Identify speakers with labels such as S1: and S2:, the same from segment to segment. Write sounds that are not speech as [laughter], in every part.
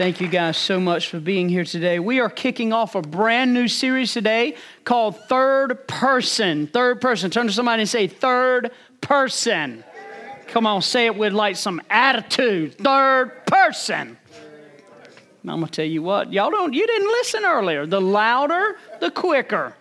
S1: Thank you guys so much for being here today. We are kicking off a brand new series today called Third Person. Third Person. Turn to somebody and say, Third Person. Come on, say it with like some attitude. Third Person. I'm gonna tell you what, y'all don't, you didn't listen earlier. The louder, the quicker.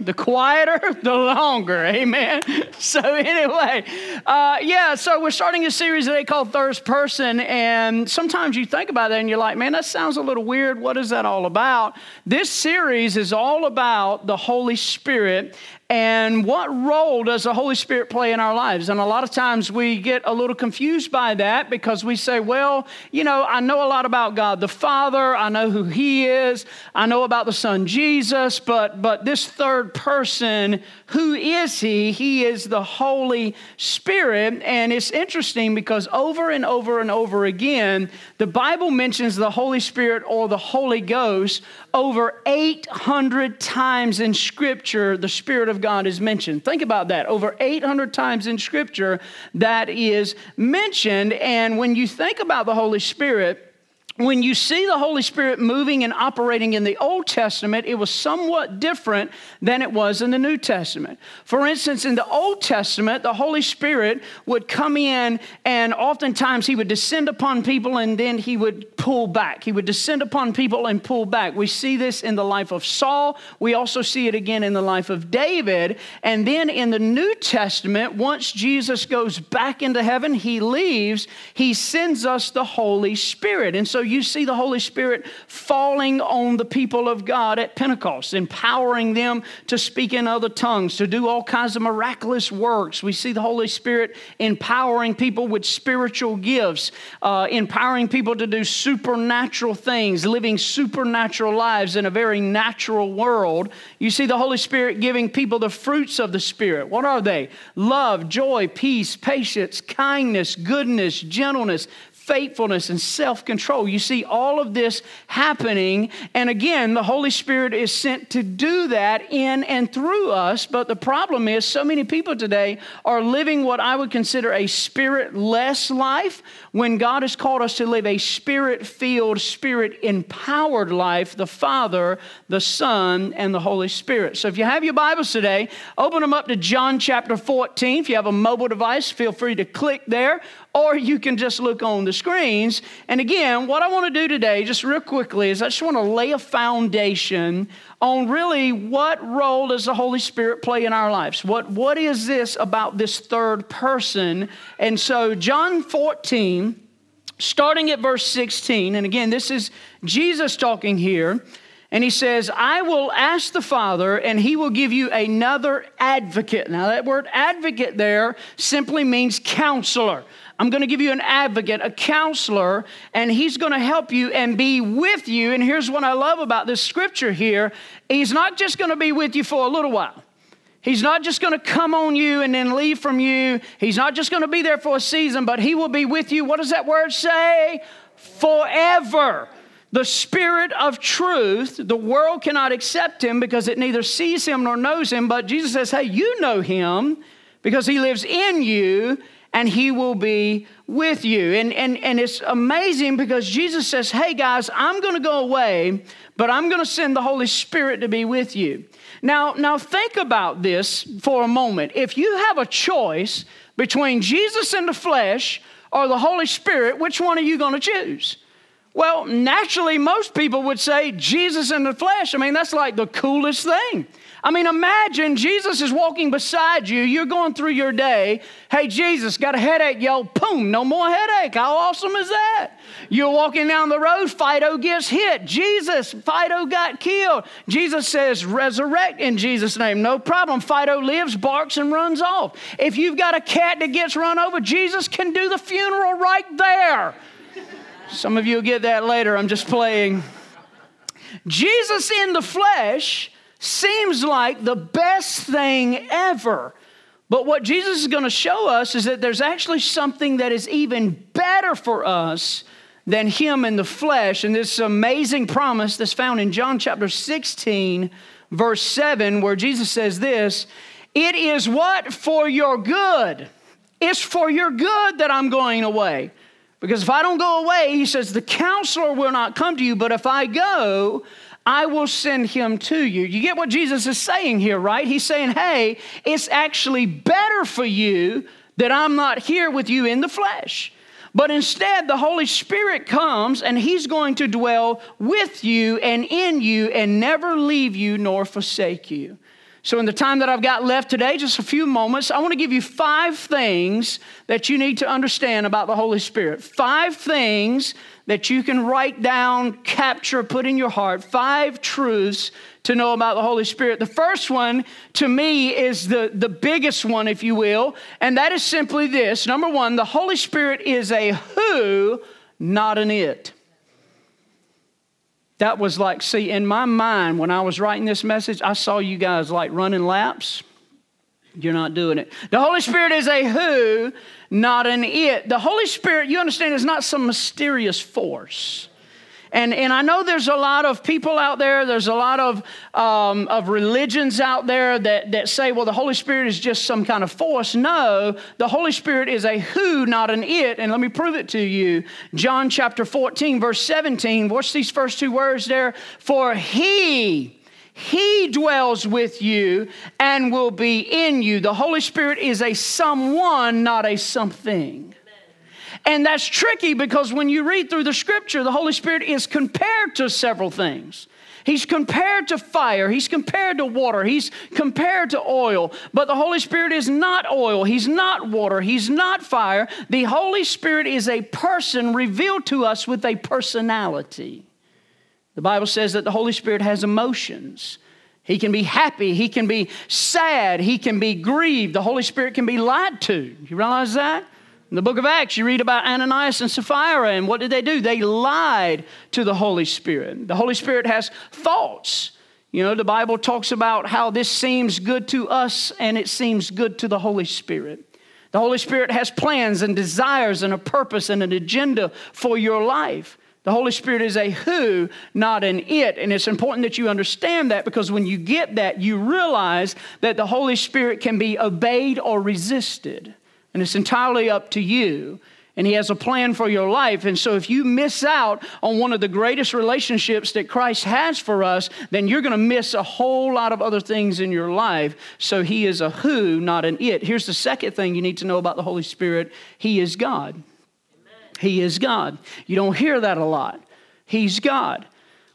S1: The quieter, [laughs] the longer. Amen. [laughs] So, anyway, uh, yeah, so we're starting a series today called Third Person. And sometimes you think about that and you're like, man, that sounds a little weird. What is that all about? This series is all about the Holy Spirit and what role does the Holy Spirit play in our lives? And a lot of times we get a little confused by that because we say, well, you know, I know a lot about God the Father, I know who He is, I know about the Son Jesus, but but this third person, who is He? He is the Holy Spirit. And it's interesting because over and over and over again, the Bible mentions the Holy Spirit or the Holy Ghost over 800 times in Scripture, the Spirit of God is mentioned. Think about that. Over 800 times in Scripture, that is mentioned. And when you think about the Holy Spirit, when you see the Holy Spirit moving and operating in the Old Testament, it was somewhat different than it was in the New Testament. For instance, in the Old Testament, the Holy Spirit would come in and oftentimes he would descend upon people and then he would pull back. He would descend upon people and pull back. We see this in the life of Saul. We also see it again in the life of David. And then in the New Testament, once Jesus goes back into heaven, he leaves, he sends us the Holy Spirit. And so you see the Holy Spirit falling on the people of God at Pentecost, empowering them to speak in other tongues, to do all kinds of miraculous works. We see the Holy Spirit empowering people with spiritual gifts, uh, empowering people to do supernatural things, living supernatural lives in a very natural world. You see the Holy Spirit giving people the fruits of the Spirit. What are they? Love, joy, peace, patience, kindness, goodness, gentleness, faithfulness and self control. You see all of this happening. And again, the Holy Spirit is sent to do that in and through us. But the problem is, so many people today are living what I would consider a spirit less life when God has called us to live a spirit filled, spirit empowered life the Father, the Son, and the Holy Spirit. So if you have your Bibles today, open them up to John chapter 14. If you have a mobile device, feel free to click there or you can just look on the screens. And again, what I want to do today, just real quickly, is I just want to lay a foundation on really what role does the Holy Spirit play in our lives? What, what is this about this third person? And so, John 14, starting at verse 16, and again, this is Jesus talking here. And he says, I will ask the Father, and he will give you another advocate. Now, that word advocate there simply means counselor. I'm going to give you an advocate, a counselor, and he's going to help you and be with you. And here's what I love about this scripture here He's not just going to be with you for a little while. He's not just going to come on you and then leave from you. He's not just going to be there for a season, but He will be with you. What does that word say? Forever. The Spirit of truth, the world cannot accept Him because it neither sees Him nor knows Him, but Jesus says, Hey, you know Him because He lives in you and he will be with you. And, and, and it's amazing because Jesus says, Hey guys, I'm going to go away, but I'm going to send the Holy Spirit to be with you. Now, now think about this for a moment. If you have a choice between Jesus in the flesh or the Holy Spirit, which one are you going to choose? Well, naturally, most people would say Jesus in the flesh. I mean, that's like the coolest thing. I mean, imagine Jesus is walking beside you. You're going through your day. Hey, Jesus, got a headache, yo. Boom, no more headache. How awesome is that? You're walking down the road, Fido gets hit. Jesus, Fido got killed. Jesus says, resurrect in Jesus' name. No problem. Fido lives, barks, and runs off. If you've got a cat that gets run over, Jesus can do the funeral right there. Some of you will get that later. I'm just playing. Jesus in the flesh seems like the best thing ever. But what Jesus is going to show us is that there's actually something that is even better for us than Him in the flesh. And this amazing promise that's found in John chapter 16, verse 7, where Jesus says this It is what? For your good. It's for your good that I'm going away. Because if I don't go away, he says, the counselor will not come to you, but if I go, I will send him to you. You get what Jesus is saying here, right? He's saying, hey, it's actually better for you that I'm not here with you in the flesh. But instead, the Holy Spirit comes and He's going to dwell with you and in you and never leave you nor forsake you. So, in the time that I've got left today, just a few moments, I want to give you five things that you need to understand about the Holy Spirit. Five things that you can write down, capture, put in your heart. Five truths to know about the Holy Spirit. The first one, to me, is the, the biggest one, if you will, and that is simply this. Number one, the Holy Spirit is a who, not an it. That was like, see, in my mind, when I was writing this message, I saw you guys like running laps. You're not doing it. The Holy Spirit is a who, not an it. The Holy Spirit, you understand, is not some mysterious force. And, and I know there's a lot of people out there, there's a lot of, um, of religions out there that, that say, well, the Holy Spirit is just some kind of force. No, the Holy Spirit is a who, not an it. And let me prove it to you. John chapter 14, verse 17. Watch these first two words there? For he, he dwells with you and will be in you. The Holy Spirit is a someone, not a something. And that's tricky because when you read through the scripture, the Holy Spirit is compared to several things. He's compared to fire. He's compared to water. He's compared to oil. But the Holy Spirit is not oil. He's not water. He's not fire. The Holy Spirit is a person revealed to us with a personality. The Bible says that the Holy Spirit has emotions. He can be happy. He can be sad. He can be grieved. The Holy Spirit can be lied to. You realize that? In the book of Acts, you read about Ananias and Sapphira, and what did they do? They lied to the Holy Spirit. The Holy Spirit has thoughts. You know, the Bible talks about how this seems good to us and it seems good to the Holy Spirit. The Holy Spirit has plans and desires and a purpose and an agenda for your life. The Holy Spirit is a who, not an it. And it's important that you understand that because when you get that, you realize that the Holy Spirit can be obeyed or resisted. And it's entirely up to you. And He has a plan for your life. And so, if you miss out on one of the greatest relationships that Christ has for us, then you're going to miss a whole lot of other things in your life. So, He is a who, not an it. Here's the second thing you need to know about the Holy Spirit He is God. Amen. He is God. You don't hear that a lot. He's God.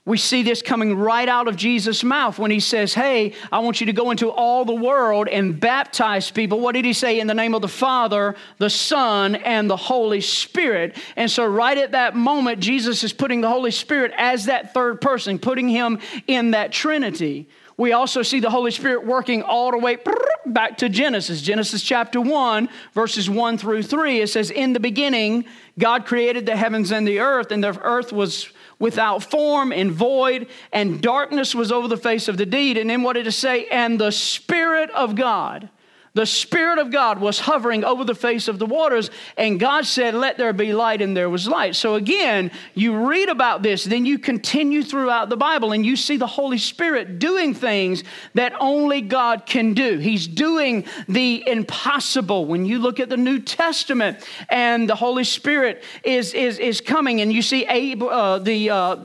S1: We see this coming right out of Jesus' mouth when he says, Hey, I want you to go into all the world and baptize people. What did he say? In the name of the Father, the Son, and the Holy Spirit. And so, right at that moment, Jesus is putting the Holy Spirit as that third person, putting him in that Trinity. We also see the Holy Spirit working all the way back to Genesis. Genesis chapter 1, verses 1 through 3. It says, In the beginning, God created the heavens and the earth, and the earth was without form and void, and darkness was over the face of the deed. And then what did it say? And the Spirit of God the Spirit of God was hovering over the face of the waters, and God said, Let there be light, and there was light. So again, you read about this, then you continue throughout the Bible, and you see the Holy Spirit doing things that only God can do. He's doing the impossible. When you look at the New Testament, and the Holy Spirit is, is, is coming, and you see Abe, uh, the uh,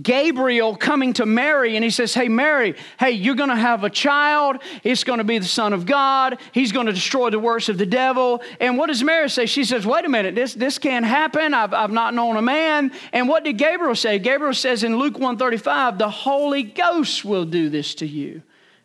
S1: Gabriel coming to Mary and he says, Hey, Mary, hey, you're going to have a child. It's going to be the Son of God. He's going to destroy the works of the devil. And what does Mary say? She says, Wait a minute, this, this can't happen. I've, I've not known a man. And what did Gabriel say? Gabriel says in Luke 135, The Holy Ghost will do this to you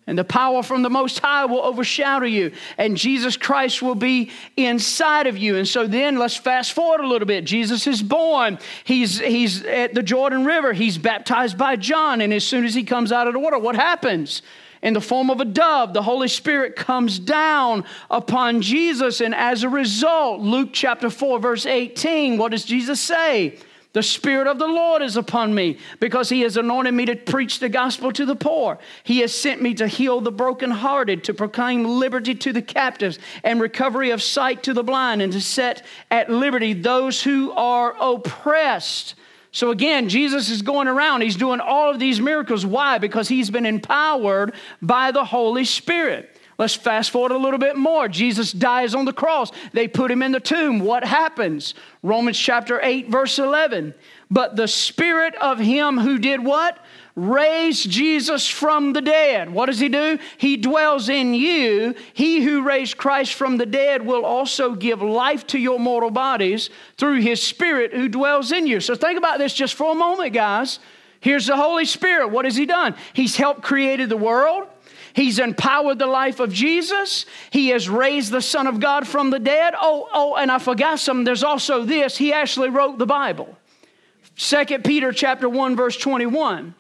S1: and the power from the Most High will overshadow you, and Jesus Christ will be inside of you. And so then let's fast forward a little bit. Jesus is born. He's, he's at the Jordan River. He's baptized by John, and as soon as he comes out of the water, what happens? In the form of a dove, the Holy Spirit comes down upon Jesus, and as a result, Luke chapter 4, verse 18, what does Jesus say? The Spirit of the Lord is upon me because He has anointed me to preach the gospel to the poor. He has sent me to heal the brokenhearted, to proclaim liberty to the captives, and recovery of sight to the blind, and to set at liberty those who are oppressed. So again, Jesus is going around, He's doing all of these miracles. Why? Because He's been empowered by the Holy Spirit. Let's fast forward a little bit more. Jesus dies on the cross. They put him in the tomb. What happens? Romans chapter 8, verse 11. But the spirit of him who did what? Raised Jesus from the dead. What does he do? He dwells in you. He who raised Christ from the dead will also give life to your mortal bodies through his spirit who dwells in you. So think about this just for a moment, guys. Here's the Holy Spirit. What has he done? He's helped created the world. He's empowered the life of Jesus. He has raised the Son of God from the dead. Oh, oh, and I forgot something. There's also this. He actually wrote the Bible. 2 Peter chapter 1, verse 21.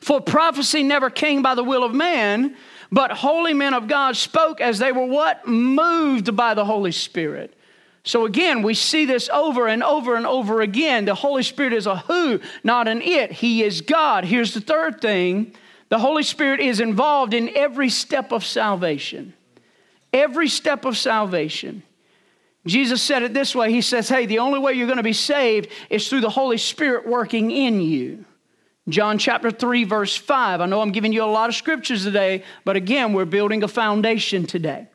S1: For prophecy never came by the will of man, but holy men of God spoke as they were what? Moved by the Holy Spirit. So again, we see this over and over and over again. The Holy Spirit is a who, not an it. He is God. Here's the third thing the Holy Spirit is involved in every step of salvation. Every step of salvation. Jesus said it this way He says, Hey, the only way you're going to be saved is through the Holy Spirit working in you. John chapter 3, verse 5. I know I'm giving you a lot of scriptures today, but again, we're building a foundation today.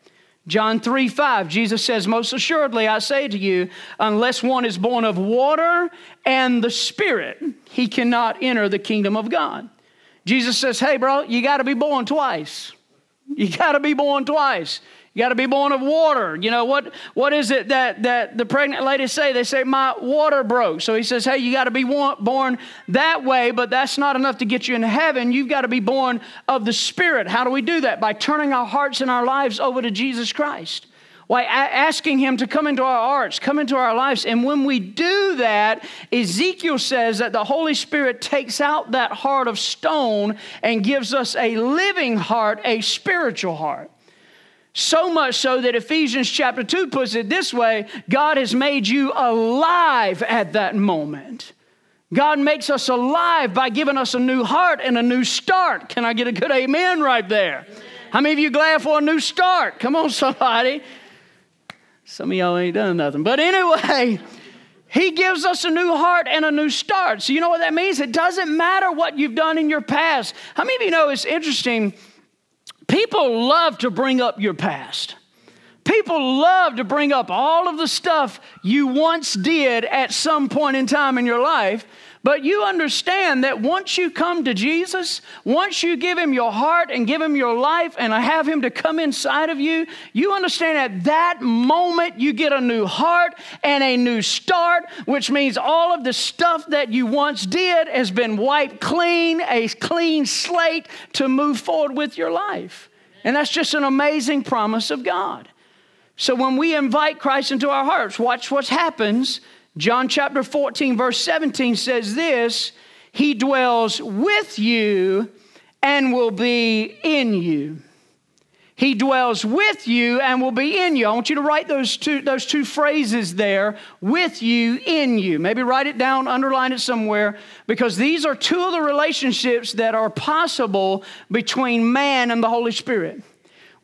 S1: John 3 5, Jesus says, Most assuredly, I say to you, unless one is born of water and the Spirit, he cannot enter the kingdom of God. Jesus says, Hey, bro, you got to be born twice. You got to be born twice. You got to be born of water. You know what? What is it that that the pregnant ladies say? They say my water broke. So he says, "Hey, you got to be born that way, but that's not enough to get you into heaven. You've got to be born of the Spirit. How do we do that? By turning our hearts and our lives over to Jesus Christ." Why, asking Him to come into our hearts, come into our lives. And when we do that, Ezekiel says that the Holy Spirit takes out that heart of stone and gives us a living heart, a spiritual heart. So much so that Ephesians chapter 2 puts it this way God has made you alive at that moment. God makes us alive by giving us a new heart and a new start. Can I get a good amen right there? Amen. How many of you glad for a new start? Come on, somebody. Some of y'all ain't done nothing. But anyway, [laughs] he gives us a new heart and a new start. So, you know what that means? It doesn't matter what you've done in your past. How many of you know it's interesting? People love to bring up your past. People love to bring up all of the stuff you once did at some point in time in your life but you understand that once you come to Jesus, once you give Him your heart and give Him your life and have Him to come inside of you, you understand at that moment you get a new heart and a new start, which means all of the stuff that you once did has been wiped clean, a clean slate to move forward with your life. And that's just an amazing promise of God. So when we invite Christ into our hearts, watch what happens John chapter 14, verse 17 says this He dwells with you and will be in you. He dwells with you and will be in you. I want you to write those two, those two phrases there with you, in you. Maybe write it down, underline it somewhere, because these are two of the relationships that are possible between man and the Holy Spirit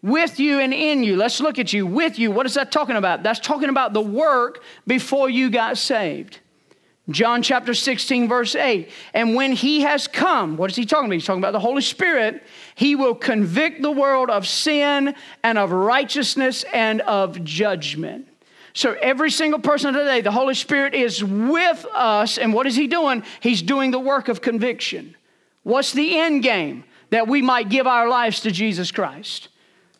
S1: with you and in you. Let's look at you with you. What is that talking about? That's talking about the work before you got saved. John chapter 16, verse 8. And when he has come, what is he talking about? He's talking about the Holy Spirit. He will convict the world of sin and of righteousness and of judgment. So every single person today, the Holy Spirit is with us. And what is he doing? He's doing the work of conviction. What's the end game? That we might give our lives to Jesus Christ.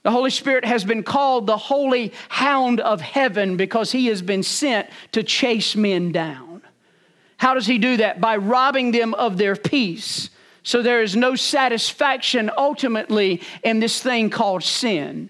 S1: The Holy Spirit has been called the holy hound of heaven because he has been sent to chase men down. How does he do that? By robbing them of their peace. So there is no satisfaction ultimately in this thing called sin.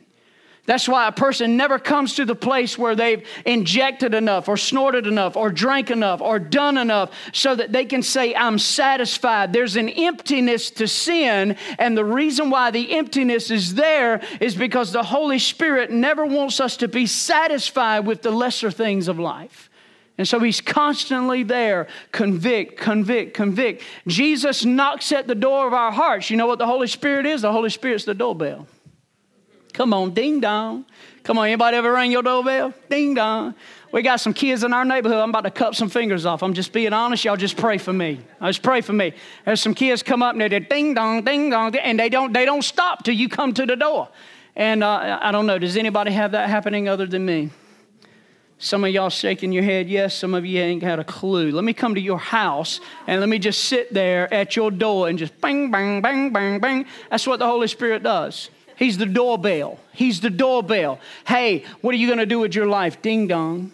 S1: That's why a person never comes to the place where they've injected enough or snorted enough or drank enough or done enough so that they can say, I'm satisfied. There's an emptiness to sin. And the reason why the emptiness is there is because the Holy Spirit never wants us to be satisfied with the lesser things of life. And so he's constantly there, convict, convict, convict. Jesus knocks at the door of our hearts. You know what the Holy Spirit is? The Holy Spirit's the doorbell. Come on, ding dong. Come on, anybody ever ring your doorbell? Ding dong. We got some kids in our neighborhood. I'm about to cut some fingers off. I'm just being honest. Y'all just pray for me. Just pray for me. There's some kids come up and they did ding dong, ding dong, and they don't they don't stop till you come to the door. And uh, I don't know, does anybody have that happening other than me? Some of y'all shaking your head, yes. Some of you ain't got a clue. Let me come to your house and let me just sit there at your door and just bang, bang, bang, bang, bang. That's what the Holy Spirit does. He's the doorbell. He's the doorbell. Hey, what are you going to do with your life? Ding dong.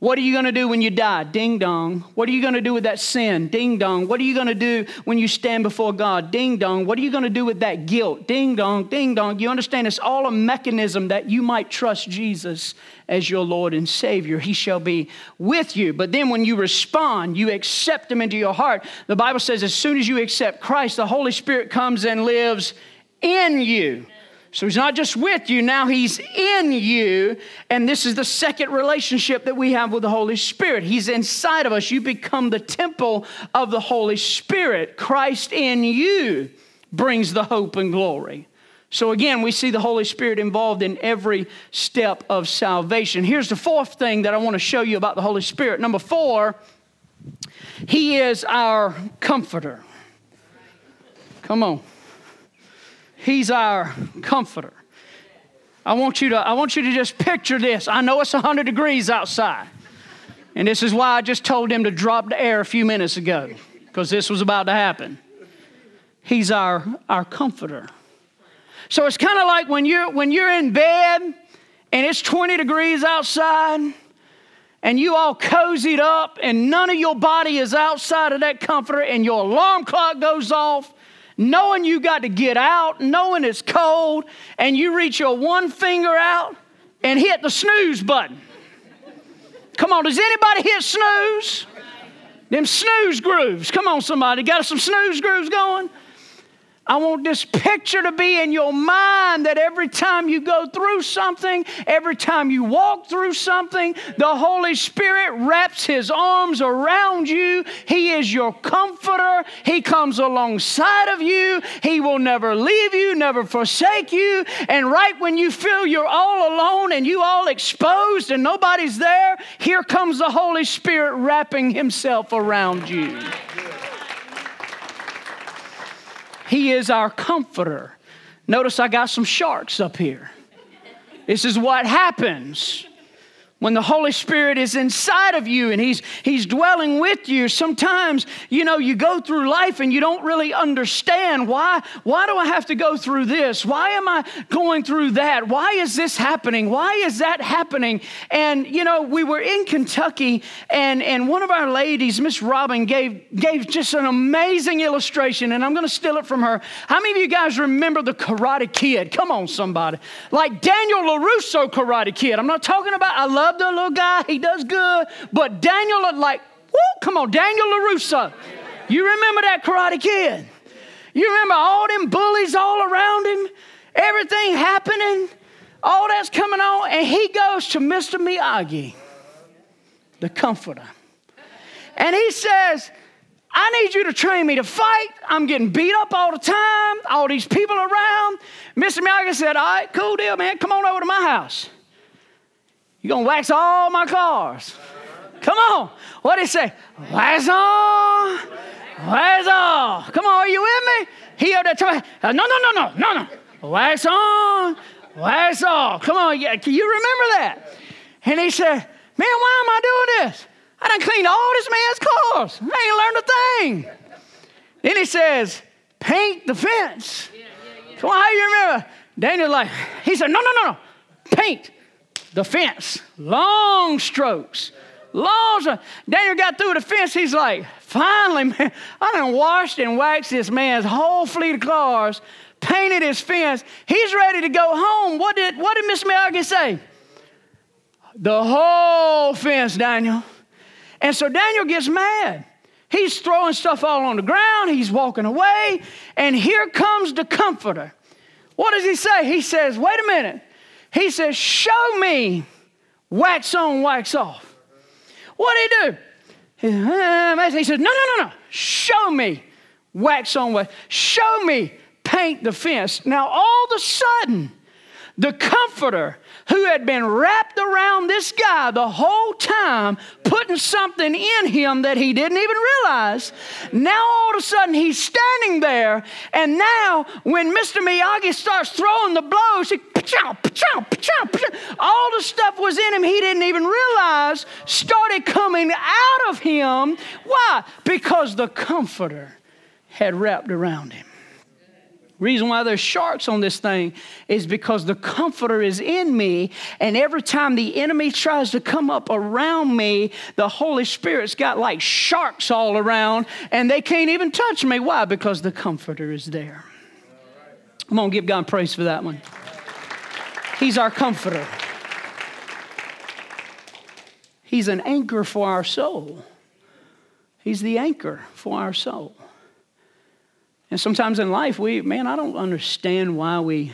S1: What are you going to do when you die? Ding dong. What are you going to do with that sin? Ding dong. What are you going to do when you stand before God? Ding dong. What are you going to do with that guilt? Ding dong, ding dong. You understand it's all a mechanism that you might trust Jesus as your Lord and Savior. He shall be with you. But then when you respond, you accept Him into your heart. The Bible says as soon as you accept Christ, the Holy Spirit comes and lives in you. So he's not just with you, now he's in you. And this is the second relationship that we have with the Holy Spirit. He's inside of us. You become the temple of the Holy Spirit. Christ in you brings the hope and glory. So again, we see the Holy Spirit involved in every step of salvation. Here's the fourth thing that I want to show you about the Holy Spirit. Number four, he is our comforter. Come on. He's our comforter. I want you to, I want you to just picture this. I know it's 100 degrees outside. And this is why I just told him to drop the air a few minutes ago, because this was about to happen. He's our, our comforter. So it's kind of like when you're, when you're in bed and it's 20 degrees outside and you all cozied up and none of your body is outside of that comforter and your alarm clock goes off knowing you got to get out, knowing it's cold, and you reach your one finger out and hit the snooze button. Come on, does anybody hit snooze? Them snooze grooves. Come on, somebody. Got some snooze grooves going? I want this picture to be in your mind that every time you go through something, every time you walk through something, the Holy Spirit wraps His arms around you. He is your comforter. He comes alongside of you. He will never leave you, never forsake you. And right when you feel you're all alone and you all exposed and nobody's there, here comes the Holy Spirit wrapping Himself around you. He is our comforter. Notice I got some sharks up here. This is what happens when the Holy Spirit is inside of you and he's, he's dwelling with you, sometimes, you know, you go through life and you don't really understand why, why do I have to go through this? Why am I going through that? Why is this happening? Why is that happening? And, you know, we were in Kentucky and, and one of our ladies, Miss Robin, gave, gave just an amazing illustration and I'm going to steal it from her. How many of you guys remember the Karate Kid? Come on, somebody. Like Daniel LaRusso Karate Kid. I'm not talking about, I love love the little guy, he does good. But Daniel, like, whoo, come on, Daniel LaRusso. You remember that karate kid? You remember all them bullies all around him, everything happening, all that's coming on, and he goes to Mr. Miyagi, the comforter. And he says, I need you to train me to fight. I'm getting beat up all the time, all these people around. Mr. Miyagi said, All right, cool deal, man. Come on over to my house. You're going to wax all my cars. Come on. What did he say? Wax on. Wax on. Come on, are you with me? He up there telling uh, no, no, no, no, no, no. Wax on. Wax off. Come on. Yeah, can you remember that? And he said, man, why am I doing this? I done cleaned all this man's cars. I ain't learned a thing. Then he says, paint the fence. Come on, how do you remember? Daniel's like, he said, no, no, no, no. Paint the fence. Long strokes. Long Daniel got through the fence. He's like, finally, [laughs] man, I done washed and waxed this man's whole fleet of cars, painted his fence. He's ready to go home. What did, what did Miss Miyagi say? The whole fence, Daniel. And so Daniel gets mad. He's throwing stuff all on the ground. He's walking away. And here comes the comforter. What does he say? He says, Wait a minute. He says, Show me wax on, wax off. What did he do? He says, No, no, no, no. Show me wax on, wax. Show me paint the fence. Now, all of a sudden, the comforter who had been wrapped around this guy the whole time, putting something in him that he didn't even realize. Now all of a sudden he's standing there, and now when Mr. Miyagi starts throwing the blows, he pa-chow, pa-chow, pa-chow, all the stuff was in him he didn't even realize started coming out of him. Why? Because the comforter had wrapped around him. Reason why there's sharks on this thing is because the comforter is in me, and every time the enemy tries to come up around me, the Holy Spirit's got like sharks all around, and they can't even touch me. Why? Because the comforter is there. Come on, give God praise for that one. He's our comforter. He's an anchor for our soul. He's the anchor for our soul. And sometimes in life, we, man, I don't understand why we,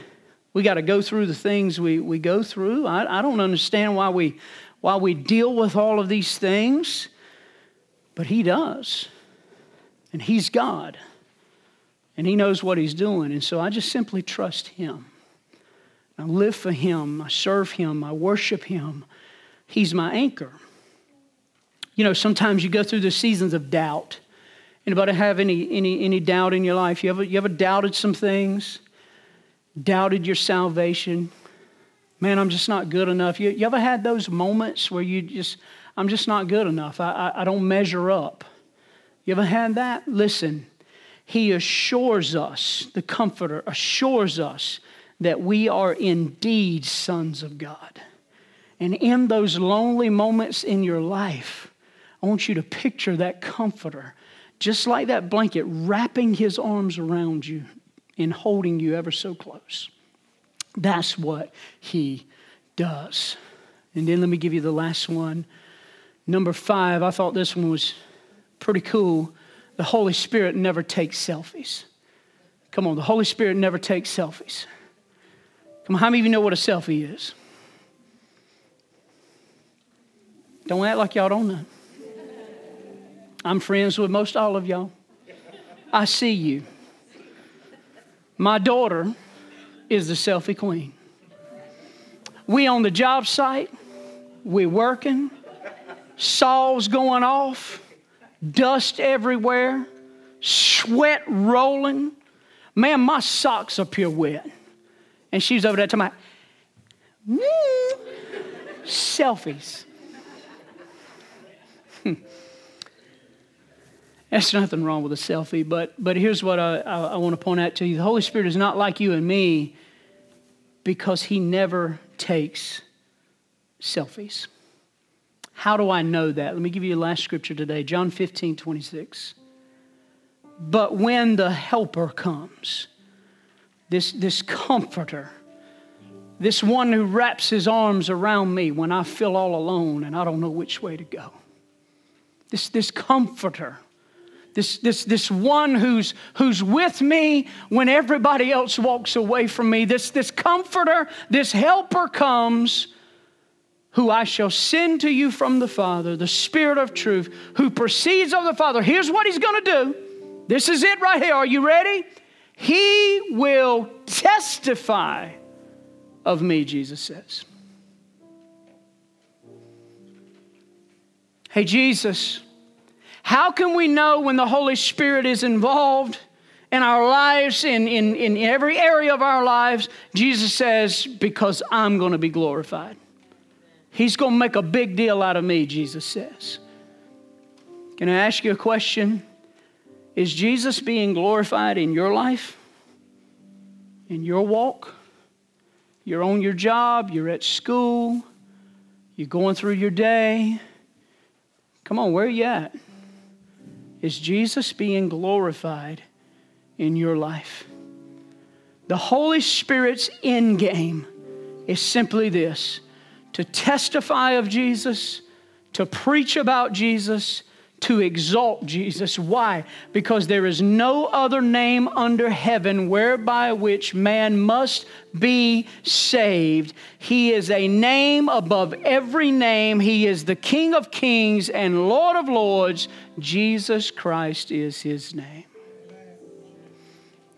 S1: we got to go through the things we, we go through. I, I don't understand why we, why we deal with all of these things, but He does. And He's God. And He knows what He's doing. And so I just simply trust Him. I live for Him. I serve Him. I worship Him. He's my anchor. You know, sometimes you go through the seasons of doubt. Anybody have any, any, any doubt in your life? You ever, you ever doubted some things? Doubted your salvation? Man, I'm just not good enough. You, you ever had those moments where you just, I'm just not good enough. I, I, I don't measure up. You ever had that? Listen, he assures us, the Comforter assures us that we are indeed sons of God. And in those lonely moments in your life, I want you to picture that Comforter just like that blanket, wrapping his arms around you and holding you ever so close. That's what he does. And then let me give you the last one. Number five, I thought this one was pretty cool. The Holy Spirit never takes selfies. Come on, the Holy Spirit never takes selfies. Come on, how many of you know what a selfie is? Don't act like y'all don't know. I'm friends with most all of y'all. I see you. My daughter is the selfie queen. We on the job site, we working, saws going off, dust everywhere, sweat rolling. Man, my socks are pure wet. And she's over there talking about, selfies. [laughs] There's nothing wrong with a selfie, but, but here's what I, I, I want to point out to you the Holy Spirit is not like you and me because He never takes selfies. How do I know that? Let me give you the last scripture today John 15, 26. But when the helper comes, this, this comforter, this one who wraps his arms around me when I feel all alone and I don't know which way to go, this, this comforter this, this, this one who's, who's with me when everybody else walks away from me, this, this comforter, this helper comes, who I shall send to you from the Father, the Spirit of truth, who proceeds of the Father. Here's what he's going to do. This is it right here. Are you ready? He will testify of me, Jesus says. Hey, Jesus. How can we know when the Holy Spirit is involved in our lives, in, in, in every area of our lives? Jesus says, Because I'm going to be glorified. He's going to make a big deal out of me, Jesus says. Can I ask you a question? Is Jesus being glorified in your life? In your walk? You're on your job, you're at school, you're going through your day. Come on, where are you at? Is Jesus being glorified in your life? The Holy Spirit's end game is simply this to testify of Jesus, to preach about Jesus, to exalt Jesus. Why? Because there is no other name under heaven whereby which man must be saved. He is a name above every name. He is the King of kings and Lord of lords. Jesus Christ is his name.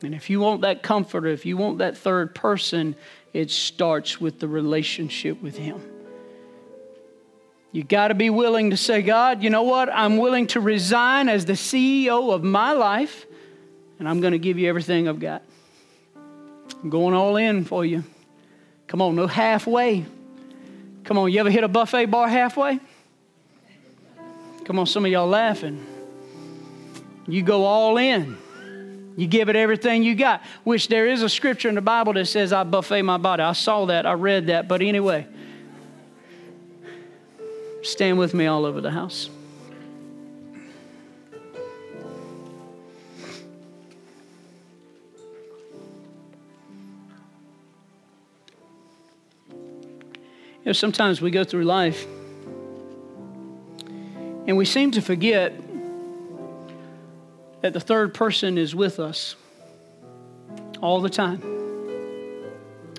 S1: And if you want that comforter, if you want that third person it starts with the relationship with Him. You got to be willing to say, God, you know what? I'm willing to resign as the CEO of my life, and I'm going to give you everything I've got. I'm going all in for you. Come on, no halfway. Come on, you ever hit a buffet bar halfway? Come on, some of y'all laughing. You go all in. You give it everything you got, which there is a scripture in the Bible that says, I buffet my body. I saw that, I read that, but anyway, stand with me all over the house. You know, sometimes we go through life and we seem to forget that the third person is with us all the time.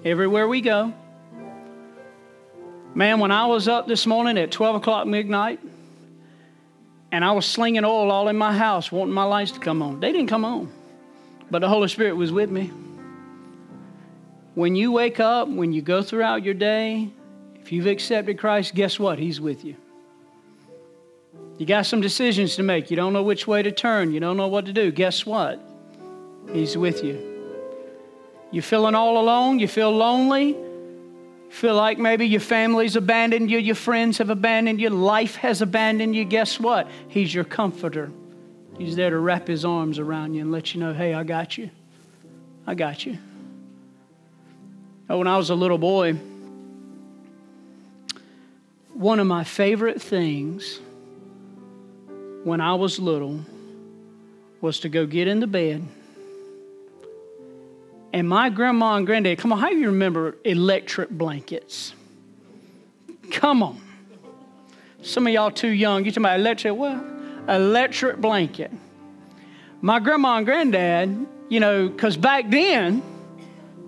S1: Everywhere we go. Man, when I was up this morning at 12 o'clock midnight, and I was slinging oil all in my house, wanting my lights to come on, they didn't come on. But the Holy Spirit was with me. When you wake up, when you go throughout your day, if you've accepted Christ, guess what? He's with you. You got some decisions to make. You don't know which way to turn. You don't know what to do. Guess what? He's with you. You're feeling all alone? You feel lonely? Feel like maybe your family's abandoned you, your friends have abandoned you, life has abandoned you. Guess what? He's your comforter. He's there to wrap his arms around you and let you know, hey, I got you. I got you. Oh, when I was a little boy, one of my favorite things when I was little was to go get in the bed. And my grandma and granddad, come on, how do you remember electric blankets? Come on. Some of y'all too young. You talking about electric what? Electric blanket. My grandma and granddad, you know, because back then,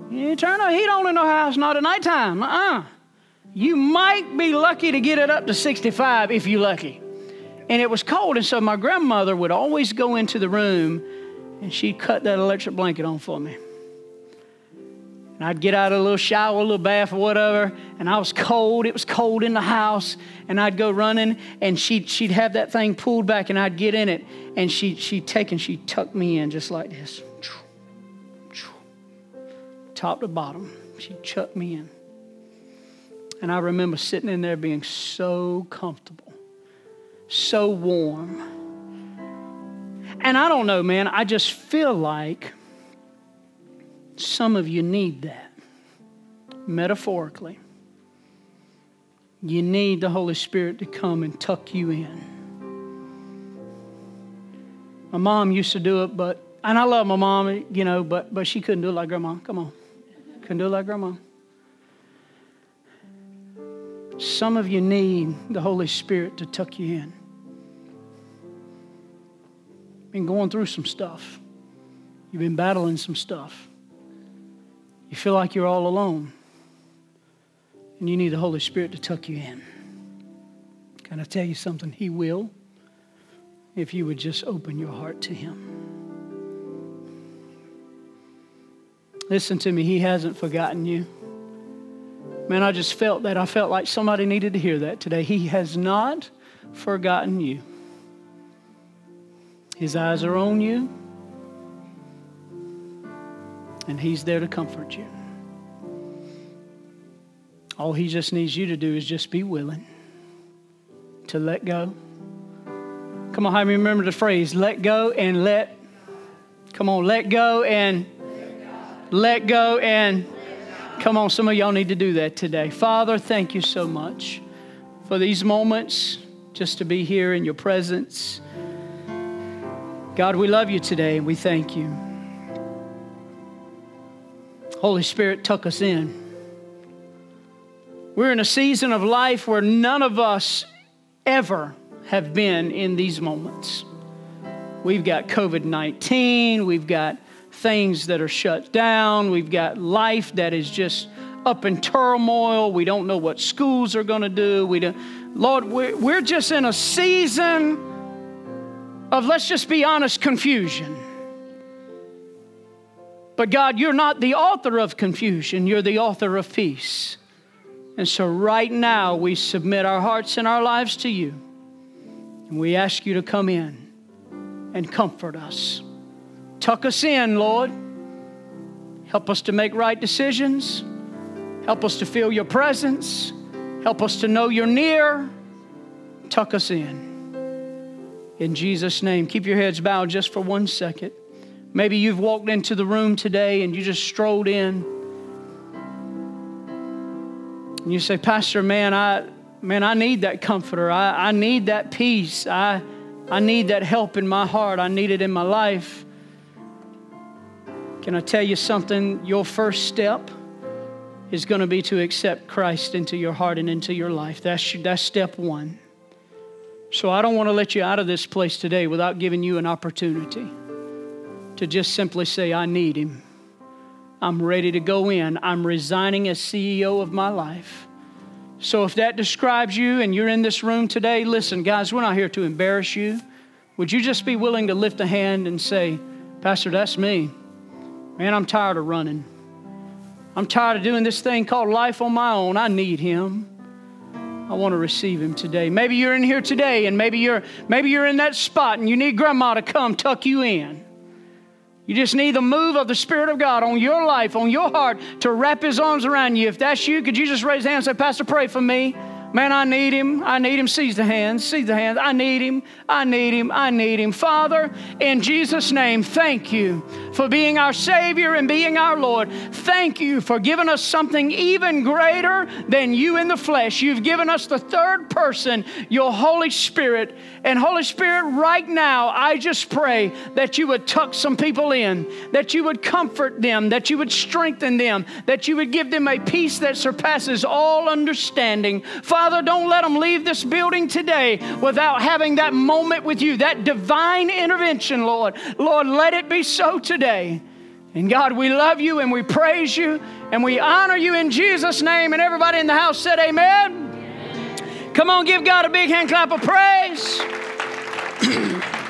S1: you turn the heat on in the house, not at nighttime. Uh-uh. You might be lucky to get it up to 65 if you're lucky. And it was cold, and so my grandmother would always go into the room and she'd cut that electric blanket on for me. And I'd get out of a little shower, a little bath, or whatever, and I was cold. It was cold in the house, and I'd go running, and she'd, she'd have that thing pulled back, and I'd get in it, and she, she'd take and she'd tuck me in just like this. Top to bottom. She'd chuck me in. And I remember sitting in there being so comfortable, so warm. And I don't know, man, I just feel like some of you need that, metaphorically. You need the Holy Spirit to come and tuck you in. My mom used to do it, but, and I love my mom, you know, but, but she couldn't do it like grandma. Come on. Couldn't do it like grandma. Some of you need the Holy Spirit to tuck you in. Been going through some stuff. You've been battling some stuff. You feel like you're all alone. And you need the Holy Spirit to tuck you in. Can I tell you something? He will if you would just open your heart to Him. Listen to me, He hasn't forgotten you. Man, I just felt that. I felt like somebody needed to hear that today. He has not forgotten you. His eyes are on you, and He's there to comfort you. All He just needs you to do is just be willing to let go. Come on, how many remember the phrase, let go and let? Come on, let go and let go and Come on, some of y'all need to do that today. Father, thank you so much for these moments just to be here in your presence. God, we love you today and we thank you. Holy Spirit, tuck us in. We're in a season of life where none of us ever have been in these moments. We've got COVID 19, we've got things that are shut down. We've got life that is just up in turmoil. We don't know what schools are going to do. We don't, Lord, we're, we're just in a season of, let's just be honest, confusion. But God, you're not the author of confusion, you're the author of peace. And so, right now, we submit our hearts and our lives to you. And we ask you to come in and comfort us. Tuck us in, Lord. Help us to make right decisions. Help us to feel your presence. Help us to know you're near. Tuck us in. In Jesus' name, keep your heads bowed just for one second. Maybe you've walked into the room today and you just strolled in. And you say, Pastor, man, I man, I need that comforter. I, I need that peace. I I need that help in my heart. I need it in my life. Can I tell you something? Your first step is going to be to accept Christ into your heart and into your life. That's, that's step one. So I don't want to let you out of this place today without giving you an opportunity to just simply say, I need Him. I'm ready to go in. I'm resigning as CEO of my life. So if that describes you and you're in this room today, listen, guys, we're not here to embarrass you. Would you just be willing to lift a hand and say, Pastor, that's me. Man, I'm tired of running. I'm tired of doing this thing called life on my own. I need him. I want to receive him today. Maybe you're in here today and maybe you're maybe you're in that spot and you need grandma to come tuck you in. You just need the move of the Spirit of God on your life, on your heart, to wrap His arms around you. If that's you, could you just raise a hand and say, Pastor, pray for me? Man, I need him. I need him. Seize the hands. Seize the hands. I need him. I need him. I need him. Father, in Jesus' name, thank you for being our Savior and being our Lord. Thank you for giving us something even greater than you in the flesh. You've given us the third person, your Holy Spirit. And Holy Spirit, right now, I just pray that you would tuck some people in, that you would comfort them, that you would strengthen them, that you would give them a peace that surpasses all understanding. Father, Father, don't let them leave this building today without having that moment with you, that divine intervention, Lord. Lord, let it be so today. And God, we love you and we praise you and we honor you in Jesus' name. And everybody in the house said, Amen. Amen. Come on, give God a big hand clap of praise. [clears throat]